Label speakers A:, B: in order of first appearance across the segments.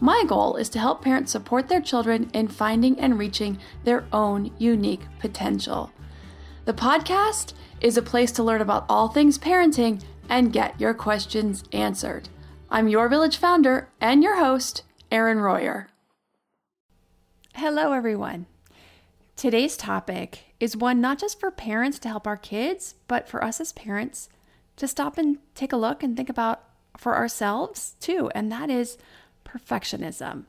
A: My goal is to help parents support their children in finding and reaching their own unique potential. The podcast is a place to learn about all things parenting and get your questions answered. I'm your village founder and your host, Erin Royer. Hello, everyone. Today's topic is one not just for parents to help our kids, but for us as parents to stop and take a look and think about for ourselves too, and that is perfectionism.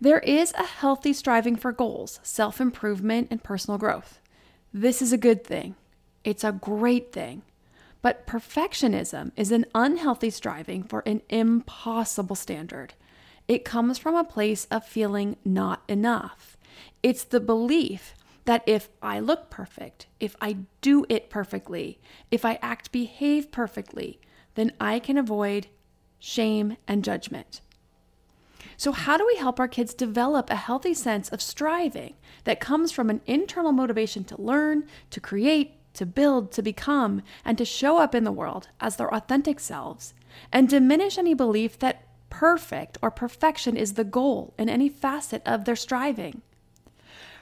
A: There is a healthy striving for goals, self improvement, and personal growth. This is a good thing. It's a great thing. But perfectionism is an unhealthy striving for an impossible standard. It comes from a place of feeling not enough. It's the belief that if I look perfect, if I do it perfectly, if I act behave perfectly, then I can avoid shame and judgment. So, how do we help our kids develop a healthy sense of striving that comes from an internal motivation to learn, to create, to build, to become, and to show up in the world as their authentic selves, and diminish any belief that perfect or perfection is the goal in any facet of their striving?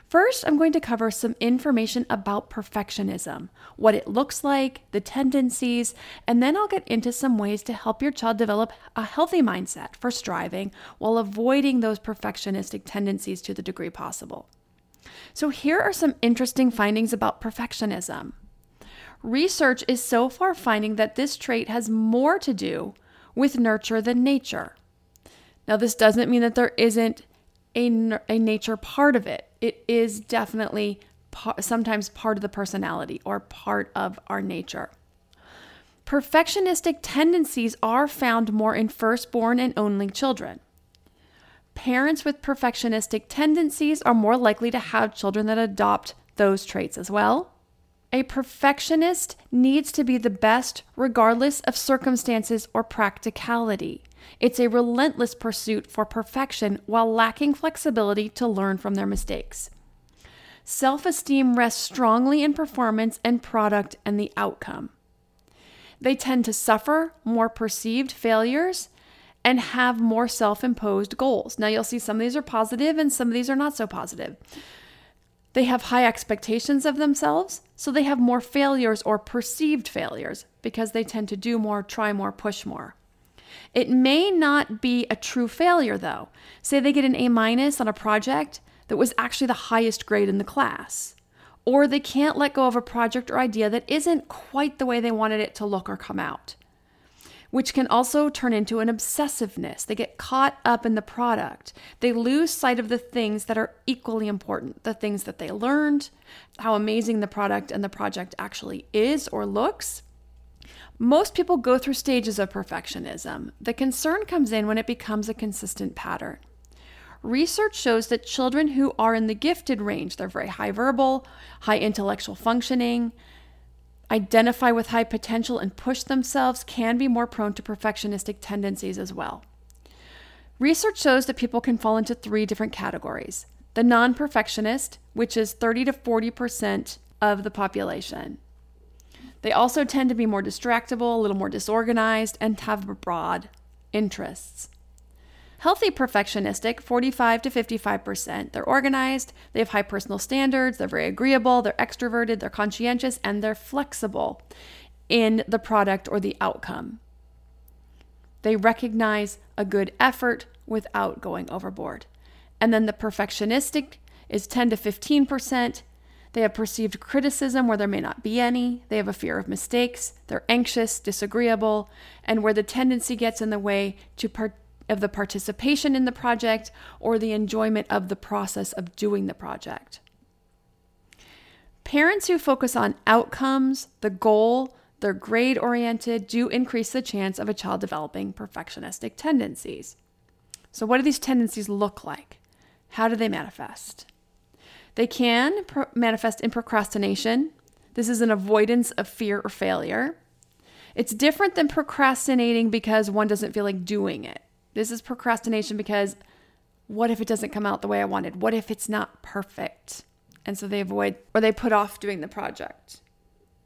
A: First, I'm going to cover some information about perfectionism, what it looks like, the tendencies, and then I'll get into some ways to help your child develop a healthy mindset for striving while avoiding those perfectionistic tendencies to the degree possible. So, here are some interesting findings about perfectionism. Research is so far finding that this trait has more to do with nurture than nature. Now, this doesn't mean that there isn't a, a nature part of it. It is definitely par- sometimes part of the personality or part of our nature. Perfectionistic tendencies are found more in firstborn and only children. Parents with perfectionistic tendencies are more likely to have children that adopt those traits as well. A perfectionist needs to be the best regardless of circumstances or practicality. It's a relentless pursuit for perfection while lacking flexibility to learn from their mistakes. Self esteem rests strongly in performance and product and the outcome. They tend to suffer more perceived failures and have more self imposed goals. Now, you'll see some of these are positive and some of these are not so positive. They have high expectations of themselves, so they have more failures or perceived failures because they tend to do more, try more, push more. It may not be a true failure though. Say they get an A minus on a project that was actually the highest grade in the class. Or they can't let go of a project or idea that isn't quite the way they wanted it to look or come out which can also turn into an obsessiveness. They get caught up in the product. They lose sight of the things that are equally important the things that they learned, how amazing the product and the project actually is or looks. Most people go through stages of perfectionism. The concern comes in when it becomes a consistent pattern. Research shows that children who are in the gifted range, they're very high verbal, high intellectual functioning, identify with high potential and push themselves can be more prone to perfectionistic tendencies as well. Research shows that people can fall into three different categories the non perfectionist, which is 30 to 40% of the population. They also tend to be more distractible, a little more disorganized, and have broad interests. Healthy perfectionistic, 45 to 55%. They're organized, they have high personal standards, they're very agreeable, they're extroverted, they're conscientious, and they're flexible in the product or the outcome. They recognize a good effort without going overboard. And then the perfectionistic is 10 to 15%. They have perceived criticism where there may not be any. They have a fear of mistakes. They're anxious, disagreeable, and where the tendency gets in the way to part- of the participation in the project or the enjoyment of the process of doing the project. Parents who focus on outcomes, the goal, they're grade oriented, do increase the chance of a child developing perfectionistic tendencies. So, what do these tendencies look like? How do they manifest? They can pro- manifest in procrastination. This is an avoidance of fear or failure. It's different than procrastinating because one doesn't feel like doing it. This is procrastination because what if it doesn't come out the way I wanted? What if it's not perfect? And so they avoid or they put off doing the project.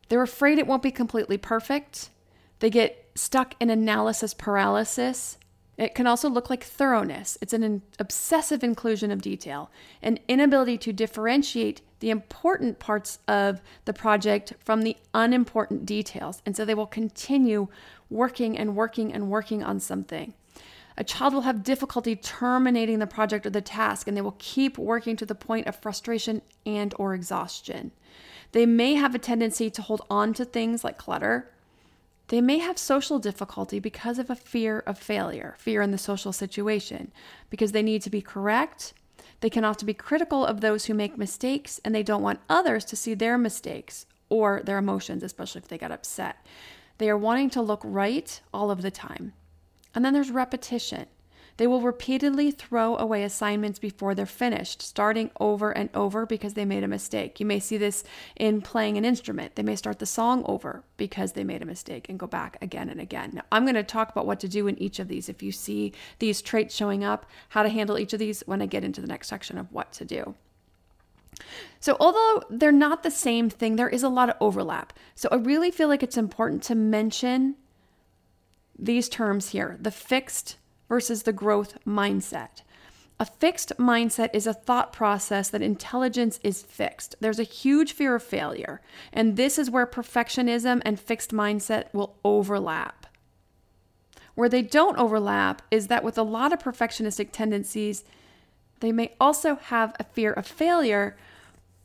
A: They're afraid it won't be completely perfect. They get stuck in analysis paralysis it can also look like thoroughness. It's an obsessive inclusion of detail, an inability to differentiate the important parts of the project from the unimportant details. And so they will continue working and working and working on something. A child will have difficulty terminating the project or the task and they will keep working to the point of frustration and or exhaustion. They may have a tendency to hold on to things like clutter they may have social difficulty because of a fear of failure, fear in the social situation, because they need to be correct. They can often be critical of those who make mistakes and they don't want others to see their mistakes or their emotions, especially if they get upset. They are wanting to look right all of the time. And then there's repetition. They will repeatedly throw away assignments before they're finished, starting over and over because they made a mistake. You may see this in playing an instrument. They may start the song over because they made a mistake and go back again and again. Now, I'm going to talk about what to do in each of these. If you see these traits showing up, how to handle each of these when I get into the next section of what to do. So, although they're not the same thing, there is a lot of overlap. So, I really feel like it's important to mention these terms here the fixed versus the growth mindset. A fixed mindset is a thought process that intelligence is fixed. There's a huge fear of failure, and this is where perfectionism and fixed mindset will overlap. Where they don't overlap is that with a lot of perfectionistic tendencies, they may also have a fear of failure,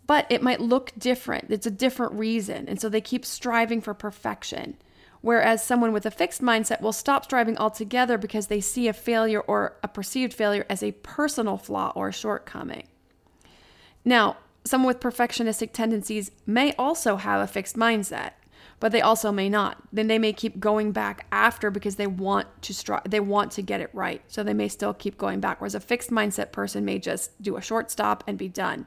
A: but it might look different. It's a different reason. And so they keep striving for perfection. Whereas someone with a fixed mindset will stop striving altogether because they see a failure or a perceived failure as a personal flaw or shortcoming. Now, someone with perfectionistic tendencies may also have a fixed mindset but they also may not. Then they may keep going back after because they want to stri- they want to get it right. So they may still keep going back. Whereas a fixed mindset person may just do a short stop and be done.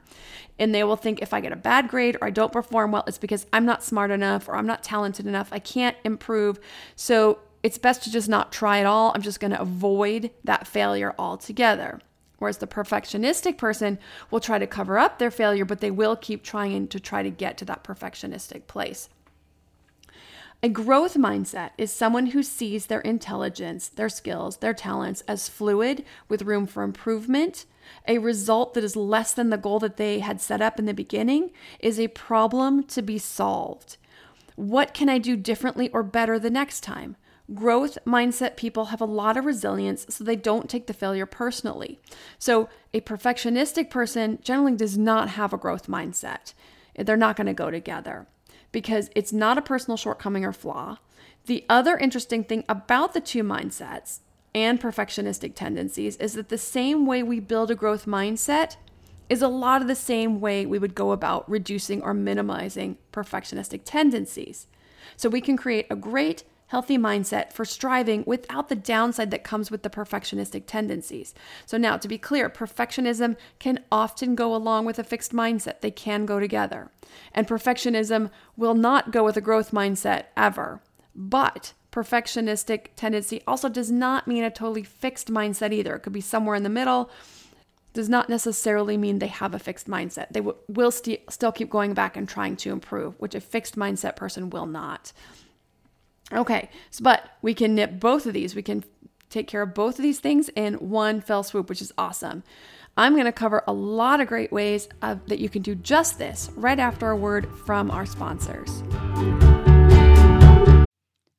A: And they will think if I get a bad grade or I don't perform well, it's because I'm not smart enough or I'm not talented enough. I can't improve. So it's best to just not try at all. I'm just going to avoid that failure altogether. Whereas the perfectionistic person will try to cover up their failure, but they will keep trying to try to get to that perfectionistic place. A growth mindset is someone who sees their intelligence, their skills, their talents as fluid with room for improvement. A result that is less than the goal that they had set up in the beginning is a problem to be solved. What can I do differently or better the next time? Growth mindset people have a lot of resilience, so they don't take the failure personally. So, a perfectionistic person generally does not have a growth mindset. They're not going to go together because it's not a personal shortcoming or flaw. The other interesting thing about the two mindsets and perfectionistic tendencies is that the same way we build a growth mindset is a lot of the same way we would go about reducing or minimizing perfectionistic tendencies. So we can create a great healthy mindset for striving without the downside that comes with the perfectionistic tendencies. So, now to be clear, perfectionism can often go along with a fixed mindset, they can go together. And perfectionism will not go with a growth mindset ever. But perfectionistic tendency also does not mean a totally fixed mindset either. It could be somewhere in the middle. Does not necessarily mean they have a fixed mindset. They w- will st- still keep going back and trying to improve, which a fixed mindset person will not. Okay, so, but we can nip both of these. We can take care of both of these things in one fell swoop, which is awesome. I'm going to cover a lot of great ways of, that you can do just this right after a word from our sponsors.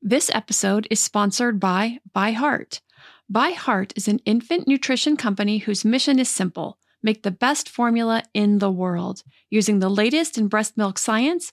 A: This episode is sponsored by ByHeart. By Heart is an infant nutrition company whose mission is simple make the best formula in the world. Using the latest in breast milk science,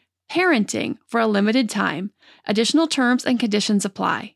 A: parenting for a limited time. Additional terms and conditions apply.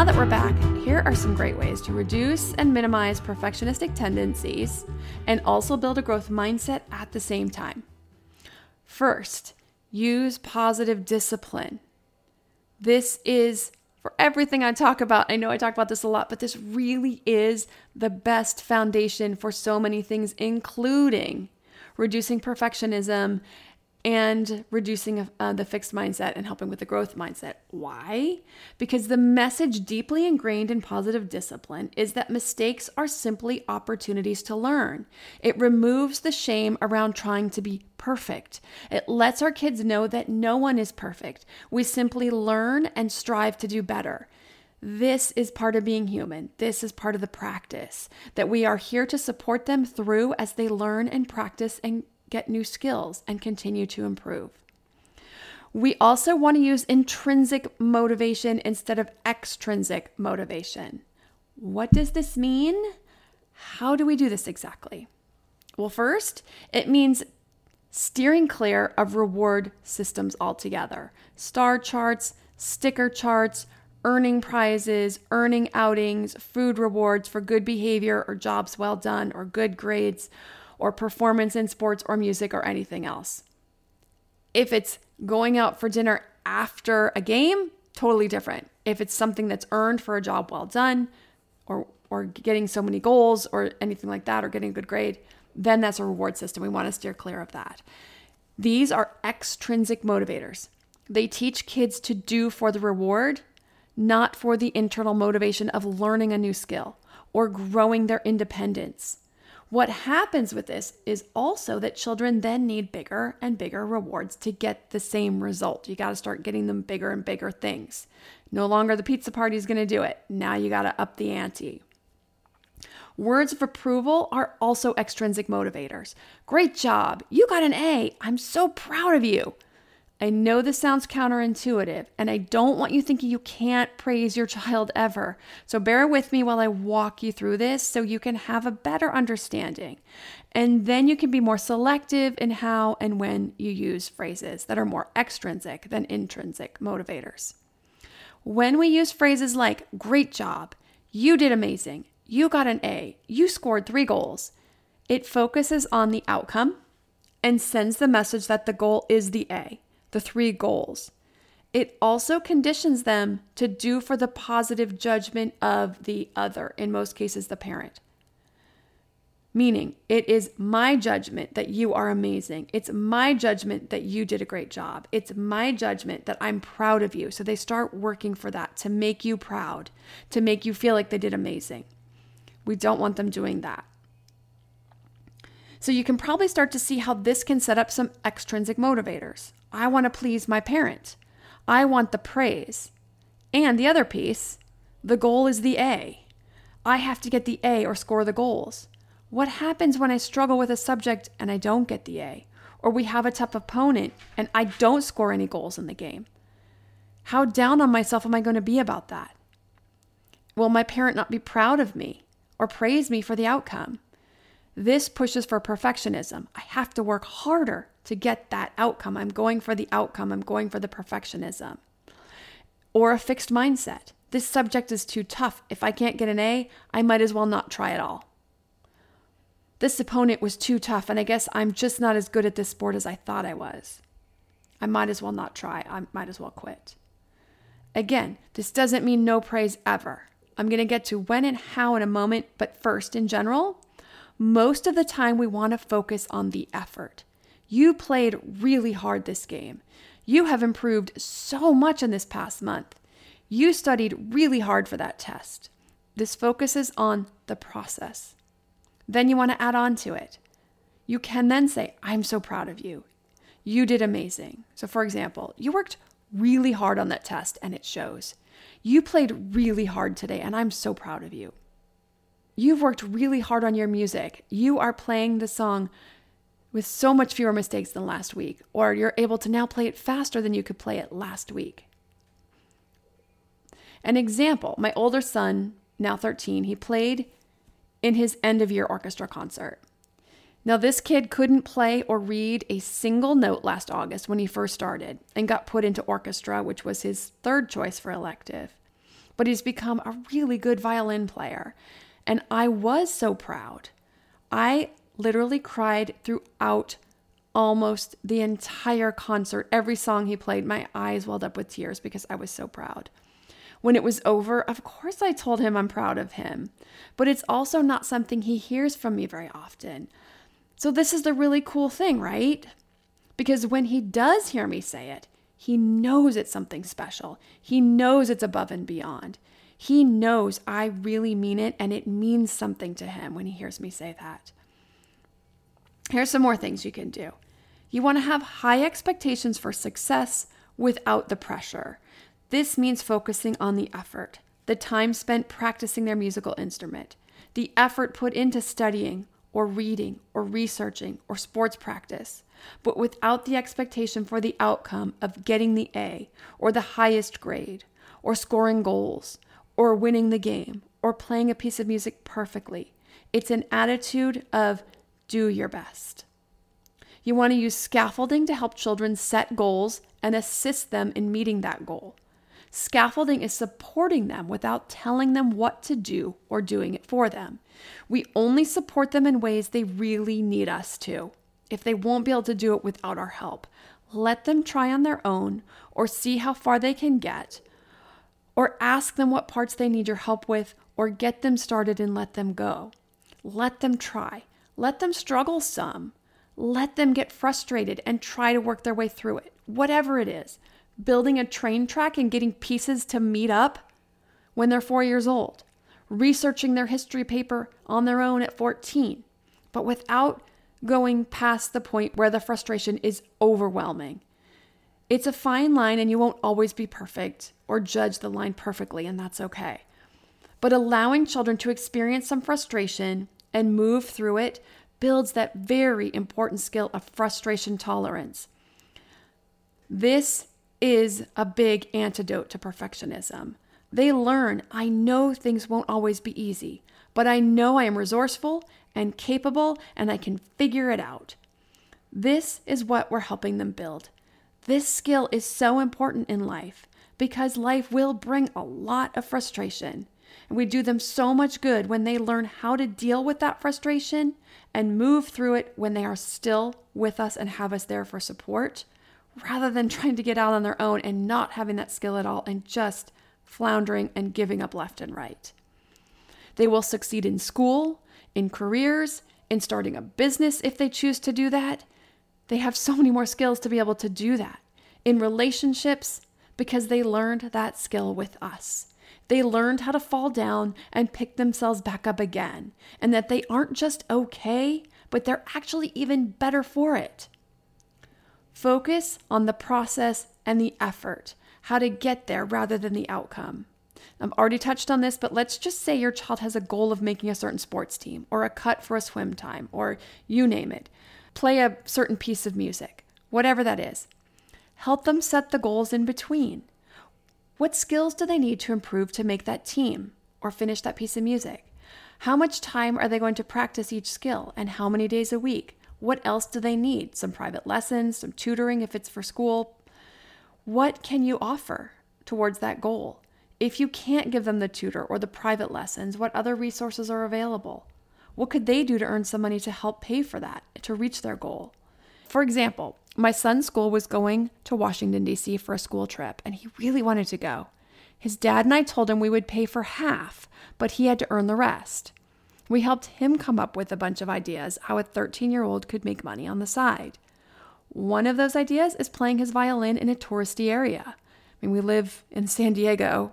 A: Now that we're back, here are some great ways to reduce and minimize perfectionistic tendencies and also build a growth mindset at the same time. First, use positive discipline. This is for everything I talk about. I know I talk about this a lot, but this really is the best foundation for so many things, including reducing perfectionism and reducing uh, the fixed mindset and helping with the growth mindset. Why? Because the message deeply ingrained in positive discipline is that mistakes are simply opportunities to learn. It removes the shame around trying to be perfect. It lets our kids know that no one is perfect. We simply learn and strive to do better. This is part of being human. This is part of the practice that we are here to support them through as they learn and practice and get new skills, and continue to improve. We also want to use intrinsic motivation instead of extrinsic motivation. What does this mean? How do we do this exactly? Well, first, it means steering clear of reward systems altogether. Star charts, sticker charts, earning prizes, earning outings, food rewards for good behavior or jobs well done or good grades or performance in sports or music or anything else. If it's going out for dinner after a game, totally different. If it's something that's earned for a job well done or or getting so many goals or anything like that or getting a good grade, then that's a reward system. We want to steer clear of that. These are extrinsic motivators. They teach kids to do for the reward, not for the internal motivation of learning a new skill or growing their independence. What happens with this is also that children then need bigger and bigger rewards to get the same result. You got to start getting them bigger and bigger things. No longer the pizza party is going to do it. Now you got to up the ante. Words of approval are also extrinsic motivators. Great job. You got an A. I'm so proud of you. I know this sounds counterintuitive, and I don't want you thinking you can't praise your child ever. So bear with me while I walk you through this so you can have a better understanding. And then you can be more selective in how and when you use phrases that are more extrinsic than intrinsic motivators. When we use phrases like, great job, you did amazing, you got an A, you scored three goals, it focuses on the outcome and sends the message that the goal is the A the three goals. it also conditions them to do for the positive judgment of the other, in most cases, the parent. Meaning, it is my judgment that you are amazing. It's my judgment that you did a great job. It's my judgment that I'm proud of you. So they start working for that to make you proud, to make you feel like they did amazing. We don't want them doing that. So you can probably start to see how this can set up some extrinsic motivators. I want to please my parent. I want the praise. And the other piece, the goal is the A. I have to get the A or score the goals. What happens when I struggle with a subject and I don't get the A? Or we have a tough opponent and I don't score any goals in the game? How down on myself am I going to be about that? Will my parent not be proud of me or praise me for the outcome? This pushes for perfectionism. I have to work harder to get that outcome. I'm going for the outcome, I'm going for the perfectionism. Or a fixed mindset. This subject is too tough. If I can't get an A, I might as well not try at all. This opponent was too tough, and I guess I'm just not as good at this sport as I thought I was. I might as well not try. I might as well quit. Again, this doesn't mean no praise ever. I'm going to get to when and how in a moment, but first, in general, most of the time we want to focus on the effort. You played really hard this game. You have improved so much in this past month. You studied really hard for that test. This focuses on the process. Then you want to add on to it. You can then say, I'm so proud of you. You did amazing. So, for example, you worked really hard on that test and it shows. You played really hard today and I'm so proud of you. You've worked really hard on your music. You are playing the song with so much fewer mistakes than last week, or you're able to now play it faster than you could play it last week. An example my older son, now 13, he played in his end of year orchestra concert. Now, this kid couldn't play or read a single note last August when he first started and got put into orchestra, which was his third choice for elective. But he's become a really good violin player. And I was so proud. I literally cried throughout almost the entire concert. Every song he played, my eyes welled up with tears because I was so proud. When it was over, of course, I told him I'm proud of him, but it's also not something he hears from me very often. So, this is the really cool thing, right? Because when he does hear me say it, he knows it's something special. He knows it's above and beyond. He knows I really mean it and it means something to him when he hears me say that. Here's some more things you can do. You want to have high expectations for success without the pressure. This means focusing on the effort, the time spent practicing their musical instrument, the effort put into studying or reading or researching or sports practice, but without the expectation for the outcome of getting the A or the highest grade or scoring goals or winning the game or playing a piece of music perfectly. It's an attitude of do your best. You want to use scaffolding to help children set goals and assist them in meeting that goal. Scaffolding is supporting them without telling them what to do or doing it for them. We only support them in ways they really need us to. If they won't be able to do it without our help, let them try on their own or see how far they can get, or ask them what parts they need your help with, or get them started and let them go. Let them try. Let them struggle some. Let them get frustrated and try to work their way through it, whatever it is building a train track and getting pieces to meet up when they're four years old, researching their history paper on their own at 14, but without going past the point where the frustration is overwhelming. It's a fine line, and you won't always be perfect or judge the line perfectly, and that's okay. But allowing children to experience some frustration and move through it builds that very important skill of frustration tolerance. This is a big antidote to perfectionism. They learn I know things won't always be easy, but I know I am resourceful and capable and I can figure it out. This is what we're helping them build. This skill is so important in life because life will bring a lot of frustration. We do them so much good when they learn how to deal with that frustration and move through it when they are still with us and have us there for support rather than trying to get out on their own and not having that skill at all and just floundering and giving up left and right. They will succeed in school, in careers, in starting a business if they choose to do that. They have so many more skills to be able to do that. In relationships, because they learned that skill with us. They learned how to fall down and pick themselves back up again, and that they aren't just okay, but they're actually even better for it. Focus on the process and the effort, how to get there rather than the outcome. I've already touched on this, but let's just say your child has a goal of making a certain sports team or a cut for a swim time or you name it. Play a certain piece of music, whatever that is. Help them set the goals in between. What skills do they need to improve to make that team or finish that piece of music? How much time are they going to practice each skill and how many days a week? What else do they need? Some private lessons, some tutoring if it's for school. What can you offer towards that goal? If you can't give them the tutor or the private lessons, what other resources are available? What could they do to earn some money to help pay for that, to reach their goal? For example, my son's school was going to Washington, D.C. for a school trip, and he really wanted to go. His dad and I told him we would pay for half, but he had to earn the rest. We helped him come up with a bunch of ideas how a 13 year old could make money on the side. One of those ideas is playing his violin in a touristy area. I mean, we live in San Diego,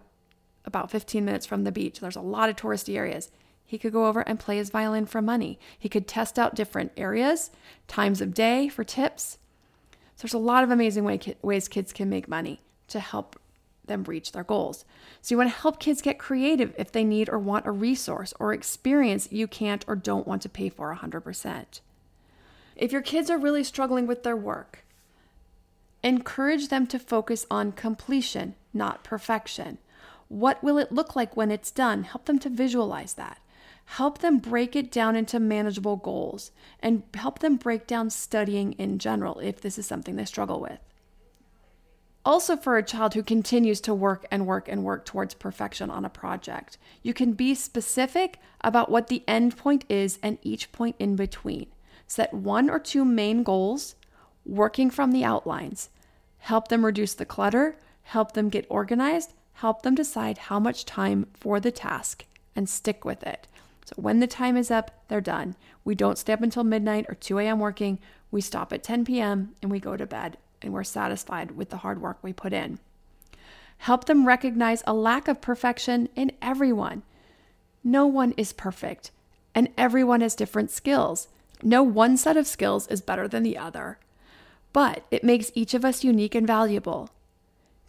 A: about 15 minutes from the beach. There's a lot of touristy areas. He could go over and play his violin for money. He could test out different areas, times of day for tips. So there's a lot of amazing way, ways kids can make money to help them reach their goals. So you want to help kids get creative if they need or want a resource or experience you can't or don't want to pay for 100%. If your kids are really struggling with their work, encourage them to focus on completion, not perfection. What will it look like when it's done? Help them to visualize that. Help them break it down into manageable goals and help them break down studying in general if this is something they struggle with. Also, for a child who continues to work and work and work towards perfection on a project, you can be specific about what the end point is and each point in between. Set one or two main goals, working from the outlines. Help them reduce the clutter, help them get organized, help them decide how much time for the task and stick with it. So when the time is up, they're done. We don't stay up until midnight or 2 a.m. working. We stop at 10 p.m. and we go to bed and we're satisfied with the hard work we put in. Help them recognize a lack of perfection in everyone. No one is perfect, and everyone has different skills. No one set of skills is better than the other, but it makes each of us unique and valuable.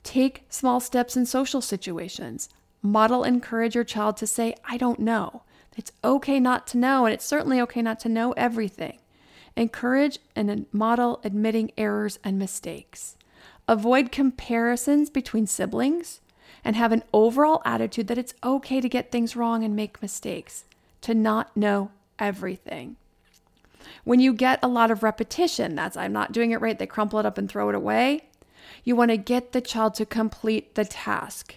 A: Take small steps in social situations. Model encourage your child to say, I don't know. It's okay not to know, and it's certainly okay not to know everything. Encourage and model admitting errors and mistakes. Avoid comparisons between siblings and have an overall attitude that it's okay to get things wrong and make mistakes, to not know everything. When you get a lot of repetition, that's I'm not doing it right, they crumple it up and throw it away. You want to get the child to complete the task.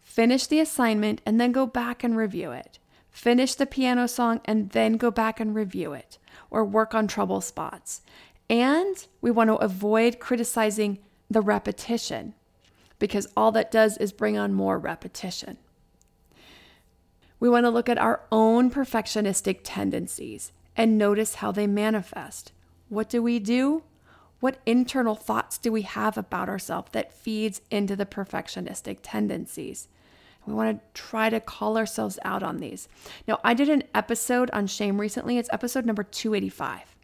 A: Finish the assignment and then go back and review it. Finish the piano song and then go back and review it or work on trouble spots. And we want to avoid criticizing the repetition because all that does is bring on more repetition. We want to look at our own perfectionistic tendencies and notice how they manifest. What do we do? What internal thoughts do we have about ourselves that feeds into the perfectionistic tendencies? We want to try to call ourselves out on these. Now, I did an episode on shame recently. It's episode number 285.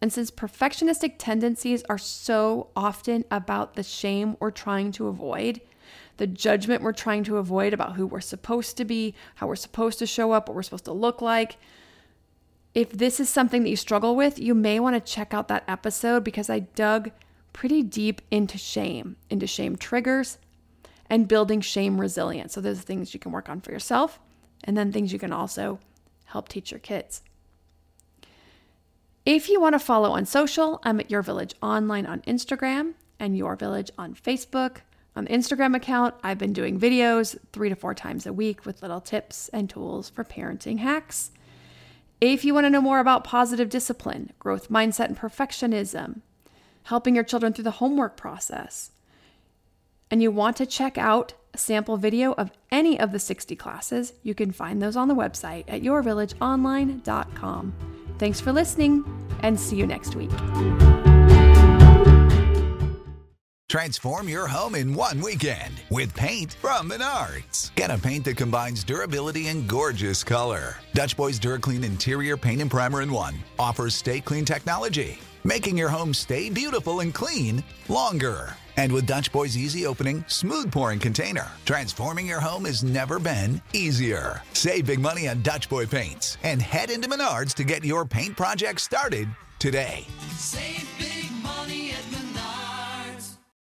A: And since perfectionistic tendencies are so often about the shame we're trying to avoid, the judgment we're trying to avoid about who we're supposed to be, how we're supposed to show up, what we're supposed to look like, if this is something that you struggle with, you may want to check out that episode because I dug pretty deep into shame, into shame triggers, and building shame resilience. So there's things you can work on for yourself and then things you can also help teach your kids. If you want to follow on social, I'm at Your Village Online on Instagram and Your Village on Facebook. On the Instagram account, I've been doing videos three to four times a week with little tips and tools for parenting hacks. If you want to know more about positive discipline, growth mindset, and perfectionism, helping your children through the homework process, and you want to check out a sample video of any of the 60 classes, you can find those on the website at yourvillageonline.com. Thanks for listening and see you next week.
B: Transform your home in one weekend with paint from Menards. Get a paint that combines durability and gorgeous color. Dutch Boys DuraClean Interior Paint and Primer in One offers stay clean technology, making your home stay beautiful and clean longer. And with Dutch Boy's easy opening, smooth pouring container, transforming your home has never been easier. Save big money on Dutch Boy paints and head into Menards to get your paint project started today.
C: Save